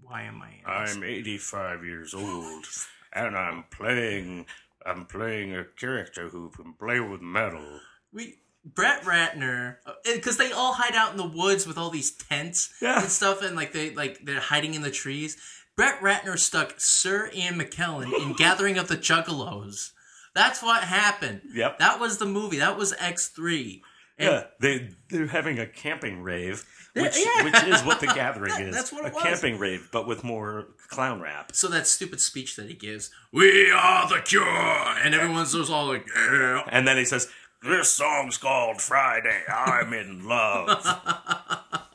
why am I I'm 85 years old, and I'm playing. I'm playing a character who can play with metal. we Brett Ratner uh, because they all hide out in the woods with all these tents Yeah. and stuff and like they like they're hiding in the trees. Brett Ratner stuck Sir Ian McKellen in Gathering of the Juggalos. That's what happened. Yep. That was the movie. That was X three. Yeah, they they're having a camping rave, which Yeah. which is what the gathering is. That's what it a was. camping rave, but with more clown rap. So that stupid speech that he gives, "We are the cure," and everyone's just all like, "Yeah." And then he says, This song's called Friday. I'm in love.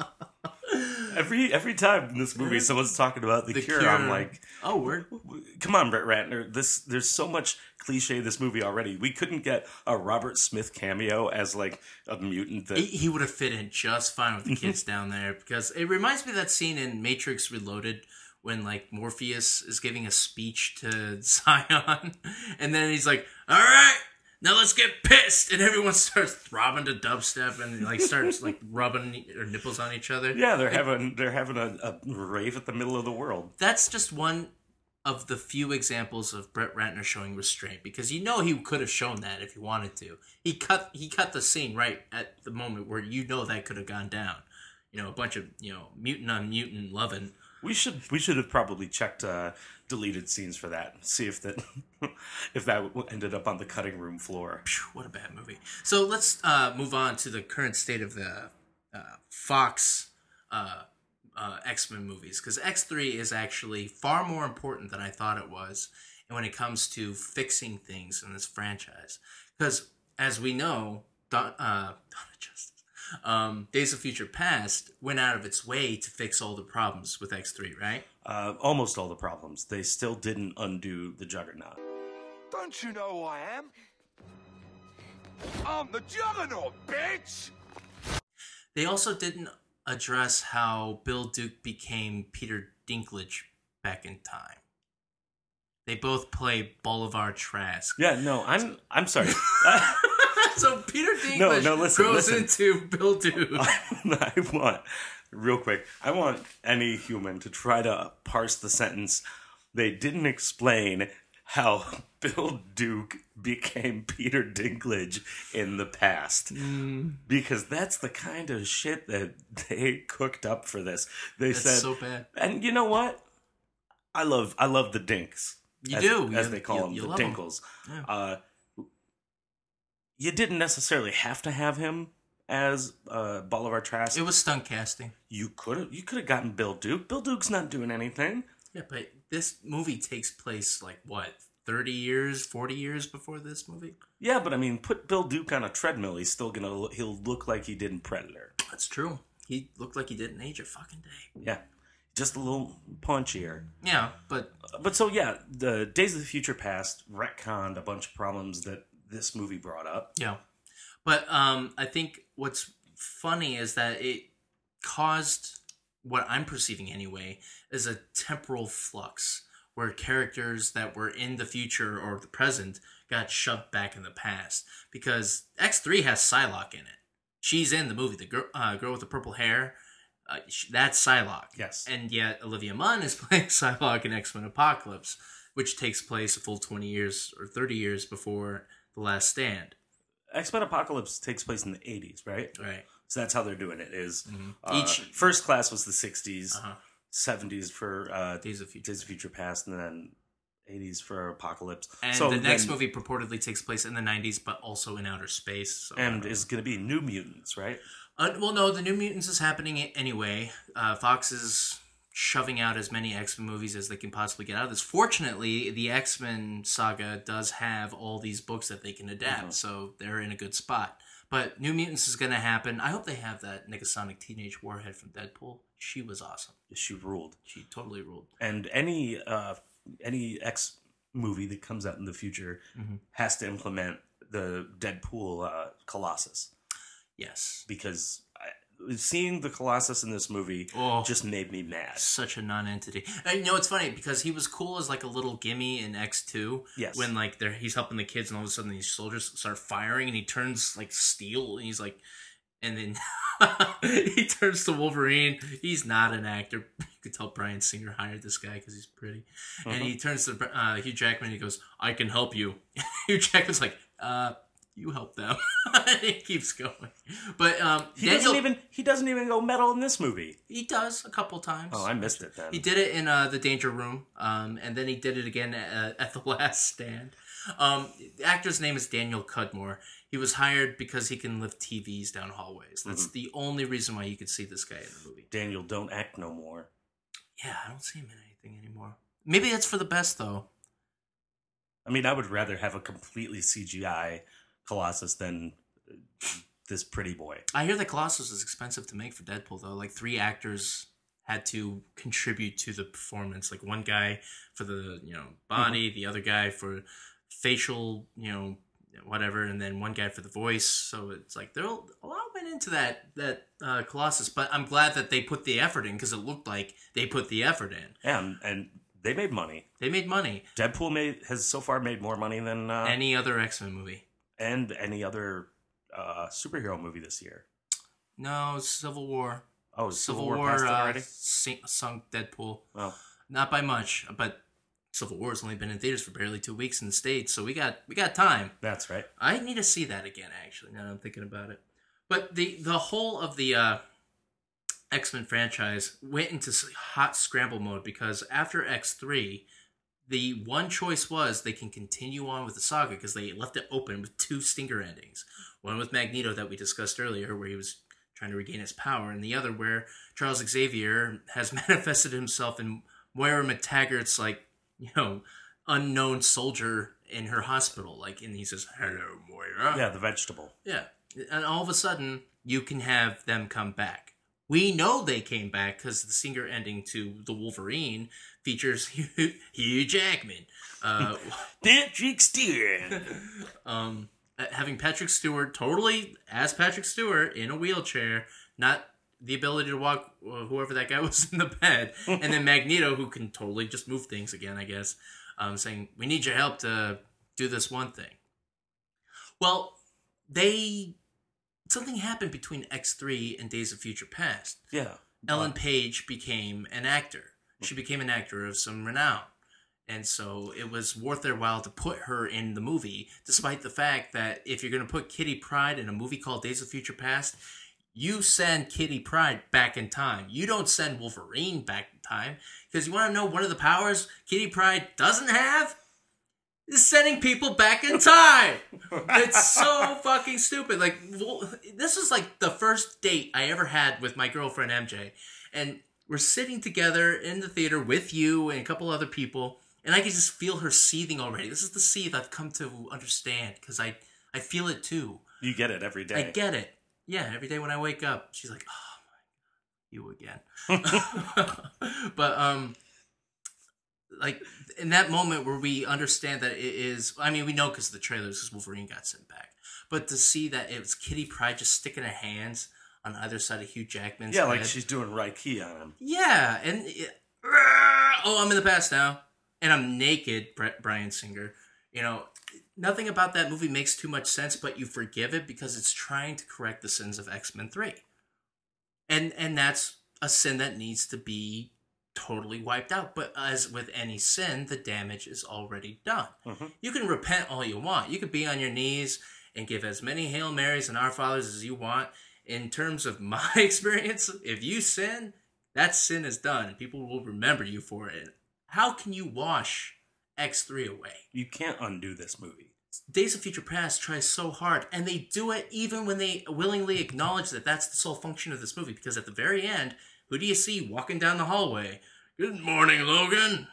Every every time in this movie, someone's talking about the, The cure, Cure. I'm like, "Oh, word." come on, Brett Ratner. This there's so much cliche in this movie already. We couldn't get a Robert Smith cameo as like a mutant that He, he would have fit in just fine with the kids down there because it reminds me of that scene in Matrix Reloaded when like Morpheus is giving a speech to Zion, and then he's like, "All right." Now let's get pissed, and everyone starts throbbing to dubstep and like starts like rubbing their nipples on each other. yeah, they're having they're having a, a rave at the middle of the world. that's just one of the few examples of Brett Ratner showing restraint because you know he could have shown that if he wanted to. He cut he cut the scene right at the moment where you know that could have gone down. You know, a bunch of you know mutant on mutant loving. We should we should have probably checked uh, deleted scenes for that. See if that if that ended up on the cutting room floor. What a bad movie. So let's uh, move on to the current state of the uh, Fox uh, uh, X Men movies because X three is actually far more important than I thought it was, and when it comes to fixing things in this franchise, because as we know, Dawn, uh, um, Days of Future Past went out of its way to fix all the problems with X three, right? Uh, almost all the problems. They still didn't undo the Juggernaut. Don't you know who I am? I'm the Juggernaut, bitch! They also didn't address how Bill Duke became Peter Dinklage back in time. They both play Bolivar Trask. Yeah, no, I'm I'm sorry. so Peter Dinklage No, no, listen, grows listen. into Bill Duke. I want real quick. I want any human to try to parse the sentence. They didn't explain how Bill Duke became Peter Dinklage in the past. Mm. Because that's the kind of shit that they cooked up for this. They That's said so bad. And you know what? I love I love the Dinks. You as, do. as You- they call you- them, you the. Dinkles. Yeah. Uh, you didn't necessarily have to have him as uh, Bolivar Trask. It was stunt casting. You could have you could have gotten Bill Duke. Bill Duke's not doing anything. Yeah, but this movie takes place like what, thirty years, forty years before this movie? Yeah, but I mean, put Bill Duke on a treadmill. He's still gonna lo- he'll look like he did in Predator. That's true. He looked like he didn't age a fucking day. Yeah, just a little punchier. Yeah, but But so yeah, the Days of the Future Past retconned a bunch of problems that this movie brought up. Yeah. But um, I think what's funny is that it caused what I'm perceiving anyway is a temporal flux where characters that were in the future or the present got shoved back in the past because X3 has Psylocke in it. She's in the movie, the girl, uh, girl with the purple hair. Uh, sh that's Psylocke. Yes. And yet Olivia Munn is playing Psylocke in X Men Apocalypse, which takes place a full 20 years or 30 years before The Last Stand. X Men Apocalypse takes place in the eighties, right? Right. So that's how they're doing it. Is Mhm. uh, Each- first class was the 60s, Uh-huh. 70s for uh, Days of Future, Days of Future Past, and then 80s for Apocalypse. And so the next then- movie purportedly takes place in the 90s, but also in outer space. So and is going to be New Mutants, right? Uh, well, no, the New Mutants is happening anyway. Uh, Fox is shoving out as many X Men movies as they can possibly get out of this. Fortunately, the X Men saga does have all these books that they can adapt, Mhm. so they're in a good spot. But New Mutants is going to happen. I hope they have that Negasonic Teenage Warhead from Deadpool. She was awesome. She ruled. She totally ruled. And any uh, any X movie that comes out in the future Mhm. has to implement the Deadpool uh, Colossus. Yes. because seeing the Colossus in this movie Oh. just made me mad. Such a non-entity. And you know, it's funny because he was cool as like a little gimme in X two. Yes. When like they're he's helping the kids and all of a sudden these soldiers start firing and he turns like steel and he's like, and then he turns to Wolverine. He's not an actor. You could tell Bryan Singer hired this guy because he's pretty. And he turns to uh, Hugh Jackman and he goes, "I can help you." Hugh Jackman's like, "Uh." You help them. it keeps going, but um, He Daniel- doesn't even he doesn't even go metal in this movie. he does a couple times. Oh, I missed it then. He did it in uh, the Danger Room, um, and then he did it again at, at the Last Stand. Um, the actor's name is Daniel Cudmore. He was hired because he can lift TVs down hallways. That's Mhm. the only reason why you could see this guy in the movie. Daniel, don't act no more. Yeah, I don't see him in anything anymore. Maybe that's for the best, though. I mean, I would rather have a completely CGI Colossus than this pretty boy. I hear that Colossus is expensive to make for Deadpool, though. Like three actors had to contribute to the performance. Like one guy for the you know body, the other guy for facial, you know whatever, and then one guy for the voice. So it's like there a lot went into that that uh, Colossus. But I'm glad that they put the effort in because it looked like they put the effort in. And and they made money. They made money. Deadpool made has so far made more money than uh, Any other X Men movie? And any other uh, superhero movie this year. No, Civil War. Oh, Civil, Civil War War, uh, already? sink- sunk Deadpool. Oh. Not by much, but Civil War has only been in theaters for barely two weeks in the states, so we got we got time. That's right. I need to see that again. Actually, now that I'm thinking about it. But the the whole of the uh, X Men franchise went into hot scramble mode because after X three, the one choice was they can continue on with the saga because they left it open with two stinger endings. One with Magneto that we discussed earlier, where he was trying to regain his power, and the other where Charles Xavier has manifested himself in Moira MacTaggert's like you know unknown soldier in her hospital, like, and he says, "Hello, Moira." Yeah, the vegetable. Yeah. And all of a sudden, you can have them come back. We know they came back because the stinger ending to The Wolverine features Hugh, Hugh Jackman. Uh, Patrick Stewart. um, uh, having Patrick Stewart totally as Patrick Stewart in a wheelchair, not the ability to walk uh, whoever that guy was in the bed, and then Magneto who can totally just move things again, I guess, um, saying we need your help to do this one thing. Well, they something happened between X three and Days of Future Past. Yeah. Ellen Page became an actor. She became an actor of some renown. And so it was worth their while to put her in the movie, despite the fact that if you're going to put Kitty Pryde in a movie called Days of Future Past, you send Kitty Pryde back in time. You don't send Wolverine back in time. Because you want to know one of the powers Kitty Pryde doesn't have? Is sending people back in time. it's so fucking stupid. Like, this is like the first date I ever had with my girlfriend MJ. And we're sitting together in the theater with you and a couple other people. And I can just feel her seething already. This is the seethe I've come to understand because I, I feel it too. You get it every day. I get it. Yeah, every day when I wake up, she's like, "Oh my god, you again." but um, like in that moment where we understand that it is, I mean, we know because the trailers, because Wolverine got sent back. But to see that it was Kitty Pryde just sticking her hands on either side of Hugh Jackman's yeah, like she's doing Reiki on him. Yeah, and it- oh, I'm in the past now, and I'm naked, Bri- Bryan Singer. You know, nothing about that movie makes too much sense, but you forgive it because it's trying to correct the sins of X Men Three, and and that's a sin that needs to be totally wiped out. But as with any sin, the damage is already done. Mm-hmm. You can repent all you want. You could be on your knees and give as many Hail Marys and Our Fathers as you want, in terms of my experience, if you sin, that sin is done, and people will remember you for it. How can you wash X3 away? You can't undo this movie. Days of Future Past tries so hard, and they do it even when they willingly acknowledge that that's the sole function of this movie. Because at the very end, who do you see walking down the hallway? Good morning, Logan.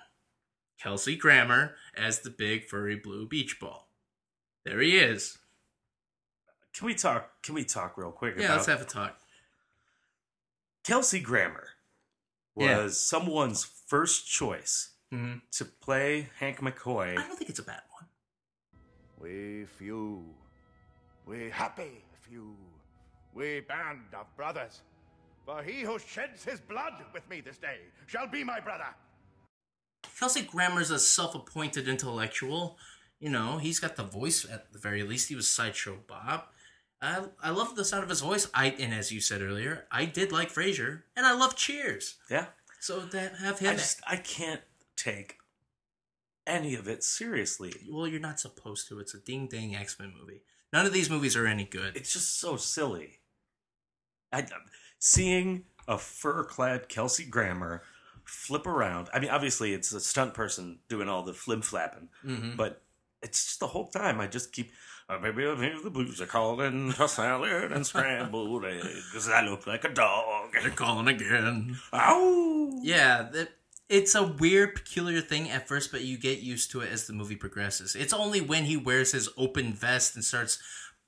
Kelsey Grammer as the big furry blue beach ball. There he is. Can we talk? Can we talk real quick? Yeah, about let's have a talk. Kelsey Grammer was Yeah. someone's first choice Mhm. to play Hank McCoy. I don't think it's a bad one. We few, we happy few, we band of brothers. For he who sheds his blood with me this day shall be my brother. Kelsey Grammer's a self-appointed intellectual. You know, he's got the voice at the very least. He was sideshow Bob. I I love the sound of his voice. I and as you said earlier, I did like Frasier, and I love Cheers. Yeah. So that have him. I just I can't take any of it seriously. well, you're not supposed to. It's a ding dang X Men movie. None of these movies are any good. It's just so silly. I seeing a fur-clad Kelsey Grammer flip around. I mean, obviously it's a stunt person doing all the flim flapping, Mhm. but it's just the whole time I just keep. Uh, maybe I'll hear the blues are calling for salad and scrambled eggs. I look like a dog. They're calling again. Ow! Yeah, that, it's a weird, peculiar thing at first, but you get used to it as the movie progresses. It's only when he wears his open vest and starts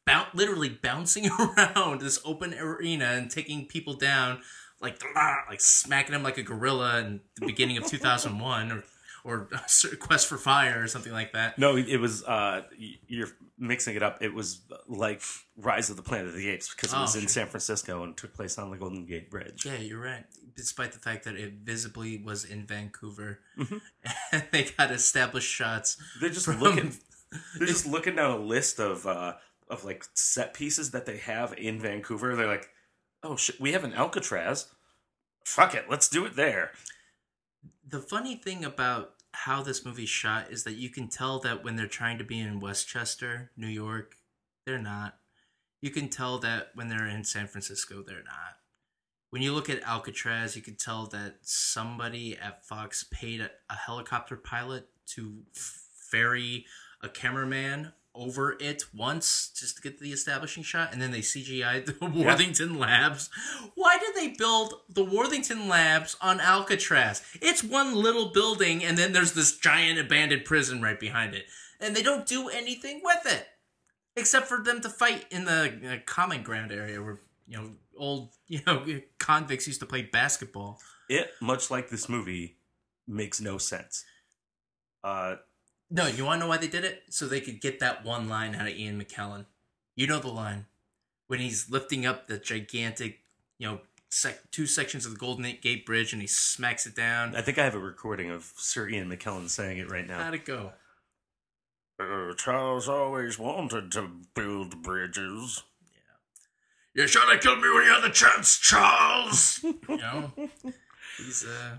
bou- literally bouncing around this open arena and taking people down, like like smacking them like a gorilla in the beginning of 2001 or or Quest for Fire or something like that. No, it was. Uh, you're mixing it up. It was like Rise of the Planet of the Apes because it was Oh, in sure. San Francisco and took place on the Golden Gate Bridge. Yeah, you're right. Despite the fact that it visibly was in Vancouver, Mhm. and they got established shots. They're just from- looking. They're just looking down a list of uh, of like set pieces that they have in Vancouver. They're like, oh shit, we have an Alcatraz. Fuck it, let's do it there. The funny thing about how this movie's shot is that you can tell that when they're trying to be in Westchester, New York, they're not. You can tell that when they're in San Francisco, they're not. When you look at Alcatraz, you can tell that somebody at Fox paid a, a helicopter pilot to ferry a cameraman over it once just to get the establishing shot, and then they CGI'd the Worthington Labs. Why did they build the Worthington Labs on Alcatraz? It's one little building, and then there's this giant abandoned prison right behind it, and they don't do anything with it except for them to fight in the uh, common ground area where you know old you know convicts used to play basketball. It, much like this movie, makes no sense. Uh, No, you want to know why they did it? So they could get that one line out of Ian McKellen. You know the line when he's lifting up the gigantic, you know, sec- two sections of the Golden Gate Bridge and he smacks it down. I think I have a recording of Sir Ian McKellen saying it right now. How'd it go? Uh, Charles always wanted to build bridges. Yeah. You should have killed me when you had the chance, Charles. you know, he's uh,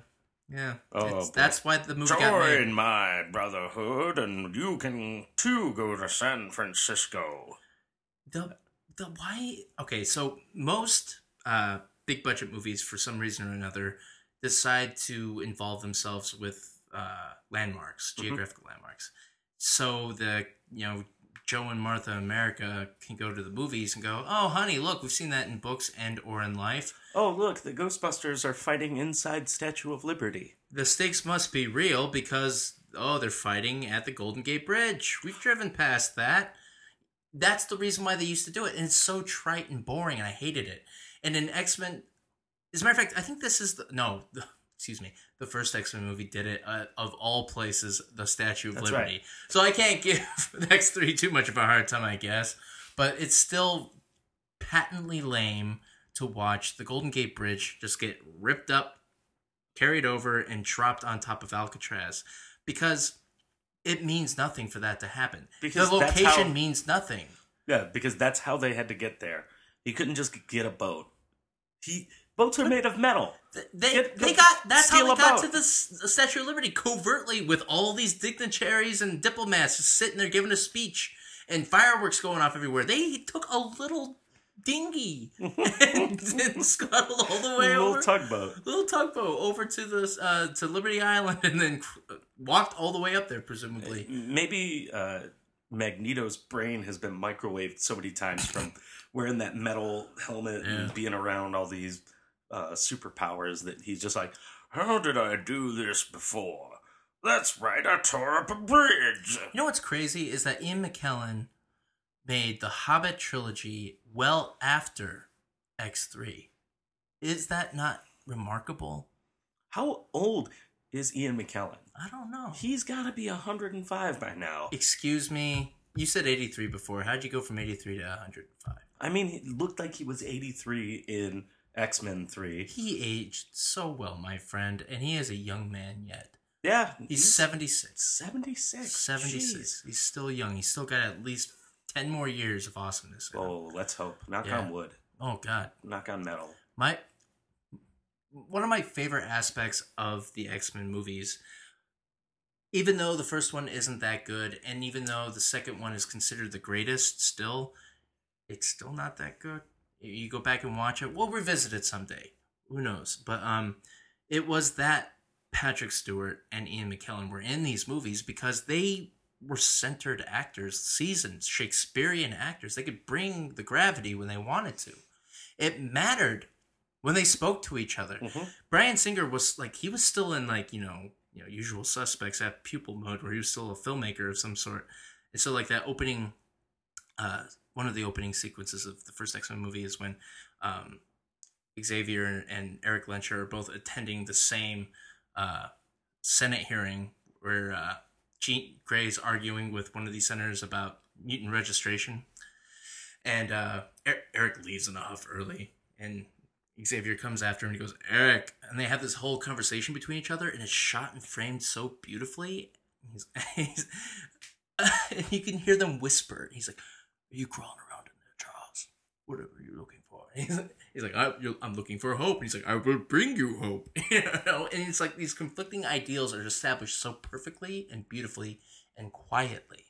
yeah. Oh, that's why the movie got made. Join my brotherhood, and you can too go to San Francisco. the the why okay so most uh big budget movies for some reason or another decide to involve themselves with uh landmarks Mhm. geographical landmarks so the you know joe and martha america can go to the movies and go oh honey look we've seen that in books and or in life. Oh, look, the Ghostbusters are fighting inside Statue of Liberty. the stakes must be real because oh they're fighting at the golden gate bridge. We've driven past that. That's the reason why they used to do it and it's so trite and boring and i hated it. And in x-men as a matter of fact i think this is the no the, excuse me the first x-men movie did it uh, of all places the statue of That's liberty right. so i can't give the x3 too much of a hard time i guess but it's still patently lame to watch the golden gate bridge just get ripped up carried over and dropped on top of Alcatraz because it means nothing for that to happen. Because the location how- means nothing. Yeah, because that's how they had to get there. He couldn't just get a boat. He boats are made of metal. They Get- they go got that's how they got boat. to the the Statue of Liberty covertly with all these dignitaries and diplomats just sitting there giving a speech and fireworks going off everywhere. They took a little dinghy and, and scuttled all the way Little over tugboat. little tugboat over to this uh, to Liberty Island and then walked all the way up there presumably. Maybe uh, Magneto's brain has been microwaved so many times from wearing that metal helmet Yeah. and being around all these uh, superpowers that he's just like, how did I do this before? That's right, I tore up a bridge. You know what's crazy is that Ian McKellen made the Hobbit trilogy well after X3. Is that not remarkable? How old is Ian McKellen? I don't know. He's got to be 105 by now. Excuse me. You said 83 before. How'd you go from 83 to 105? I mean, he looked like he was 83 in X Men 3. He aged so well, my friend, and he is a young man yet. Yeah, He's 76. 76. 76. Jeez. He's still young. He's still got at least 10 more years of awesomeness. Oh, let's hope. Knock Yeah. on wood. Oh, God. Knock on metal. My one of my favorite aspects of the X-Men movies even though the first one isn't that good and even though the second one is considered the greatest still it's still not that good. You go back and watch it. We'll revisit it someday. Who knows? But um it was that Patrick Stewart and Ian McKellen were in these movies because they were centered actors, seasoned Shakespearean actors. They could bring the gravity when they wanted to. It mattered when they spoke to each other. Bryan Singer was like he was still in like, you know, you know, usual suspects Apt Pupil mode where he was still a filmmaker of some sort. And so like that opening uh one of the opening sequences of the first X-Men movie is when um Xavier and, Erik Lehnsherr are both attending the same uh, Senate hearing where uh, Jean Grey's arguing with one of these senators about mutant registration, and uh, Er- Eric leaves in a huff early, and Xavier comes after him and he goes, "Eric," and they have this whole conversation between each other, and it's shot and framed so beautifully. He's, he's, and you can hear them whisper. He's like, "Are you crawling around in there, Charles? Whatever you're looking for." He's like, he's like I, "I'm looking for hope." And he's like, "I will bring you hope." you know, and it's like these conflicting ideals are established so perfectly and beautifully and quietly.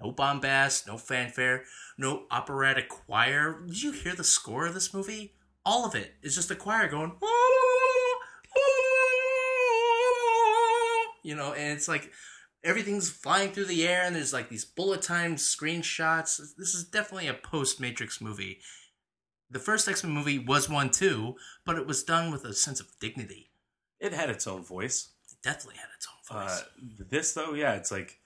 No bombast, no fanfare, no operatic choir. Did you hear the score of this movie? All of it is just a choir going. Ah, ah, ah, you know, and it's like everything's flying through the air, and there's like these bullet time screenshots. This is definitely a post Matrix movie. The first X Men movie was one too, but it was done with a sense of dignity. It had its own voice. It definitely had its own voice. Uh, this though, yeah, it's like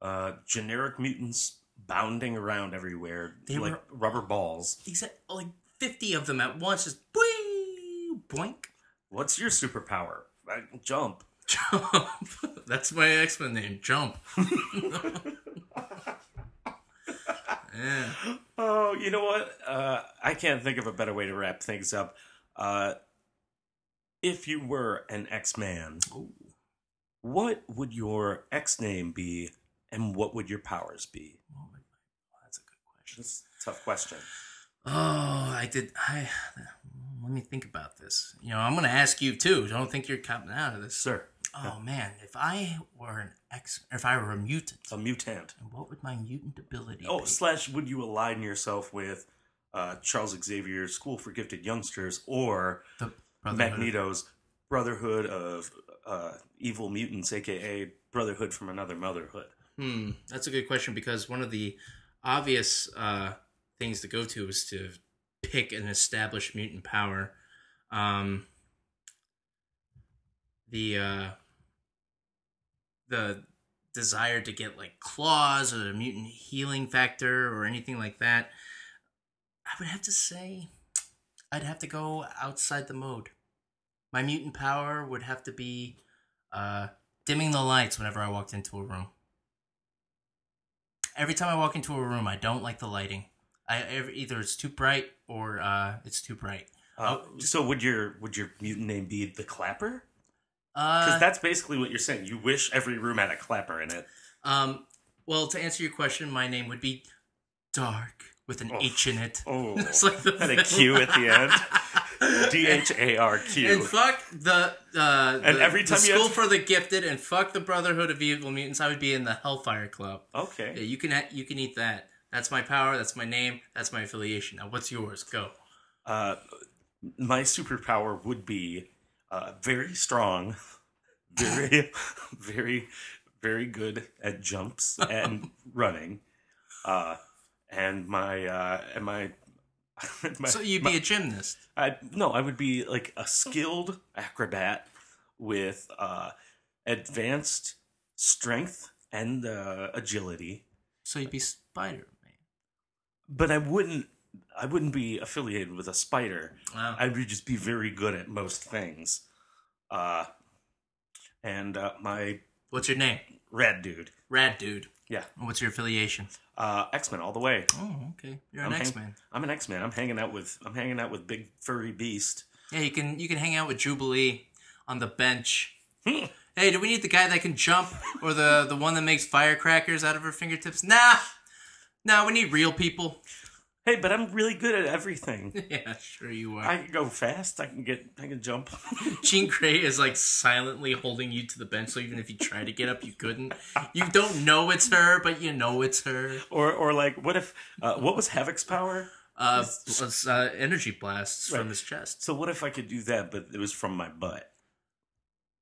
uh, generic mutants bounding around everywhere They like were- rubber balls. Exact, like fifty of them at once, just boing, boink. What's your superpower? I, jump. Jump. That's my X Men name. Jump. yeah. Oh, you know what? Uh, I can't think of a better way to wrap things up. Uh, if you were an X Man, what would your X name be, and what would your powers be? That's a good question. That's a tough question. Oh, I did. I let me think about this. You know, I'm going to ask you too. Don't think you're coming out of this, sir. Oh man, if I were an X, if I were a mutant, a mutant, and what would my mutant ability? Oh, be? slash, would you align yourself with uh, Charles Xavier's School for Gifted Youngsters or The Brotherhood. Magneto's Brotherhood of uh, Evil Mutants, aka Brotherhood from Another Motherhood? Hmm, that's a good question because one of the obvious uh, things to go to is to pick an established mutant power. Um, the uh, the desire to get like claws or a mutant healing factor or anything like that. I would have to say I'd have to go outside the mode. My mutant power would have to be uh, dimming the lights whenever I walked into a room. Every time I walk into a room, I don't like the lighting. I either it's too bright or uh, it's too bright. Uh, so would your would your mutant name be the Clapper? Uh, Because that's basically what you're saying. You wish every room had a clapper in it. Um, well, to answer your question, my name would be Dark with an H in it. Oh, It's like the and a Q at the end. D H A R Q. And fuck the uh, And the- every the time you school have- for the gifted, and fuck the Brotherhood of Evil Mutants. I would be in the Hellfire Club. Okay. Yeah, you can ha- you can eat that. That's my power. That's my name. That's my affiliation. Now, what's yours? Go. Uh, my superpower would be uh, very strong, very, very, very good at jumps and running. Uh, and my uh, and my, my So you'd my- be a gymnast. I no, I would be like a skilled acrobat with uh, advanced strength and uh, agility. So you'd be Spider Man. But I wouldn't. I wouldn't be affiliated with a spider. Wow. I would just be very good at most things. Uh, and uh, my What's your name? Rad Dude. Rad Dude. Yeah. What's your affiliation? Uh, X Men all the way. Oh, okay. You're an I'm hang- X-Man. I'm an X Man. I'm hanging out with. I'm hanging out with Big Furry Beast. Yeah, you can you can hang out with Jubilee on the bench. Hmm. hey, do we need the guy that can jump or the the one that makes firecrackers out of her fingertips? Nah, nah. We need real people. Hey, but I'm really good at everything. yeah, sure you are. I can go fast. I can get. I can jump. Jean Grey is like silently holding you to the bench, so even if you try to get up, you couldn't. You don't know it's her, but you know it's her. Or, or like, what if? Uh, what was Havoc's power? Uh, was, uh energy blasts Right. from his chest. So what if I could do that, but it was from my butt?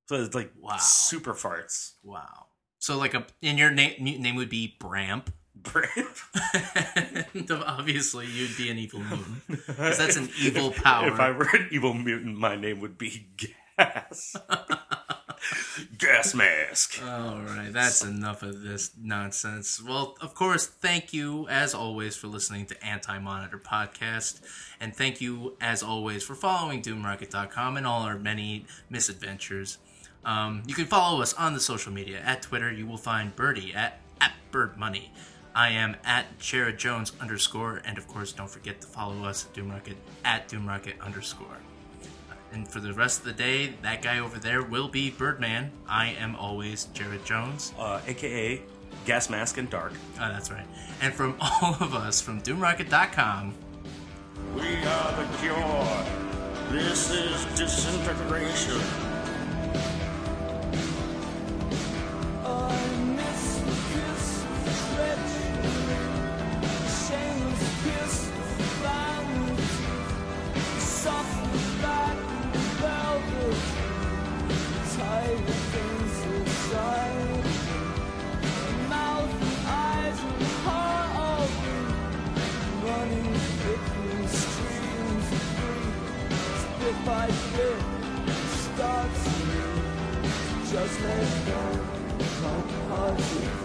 So it's like Wow. super farts. Wow. So like a in your name name would be Bramp. And obviously you'd be an evil mutant because that's an evil power. If I were an evil mutant, my name would be Gas. Gas mask. All right, that's enough of this nonsense. Well, of course, thank you as always for listening to Anti Monitor Podcast, and thank you as always for following DoomRocket.com and all our many misadventures. Um, you can follow us on the social media. At Twitter, you will find Birdie at, at BirdMoney. I am at Jarrod Jones underscore, and of course, don't forget to follow us at Doomrocket at Doom Doomrocket underscore. And for the rest of the day, that guy over there will be Birdman. I am always Jarrod Jones. Uh, AKA Gas Mask and Dark. Oh, that's right. And from all of us from DoomRocket.com, We are the cure. This is disintegration. life starts. Just let go, don't hurt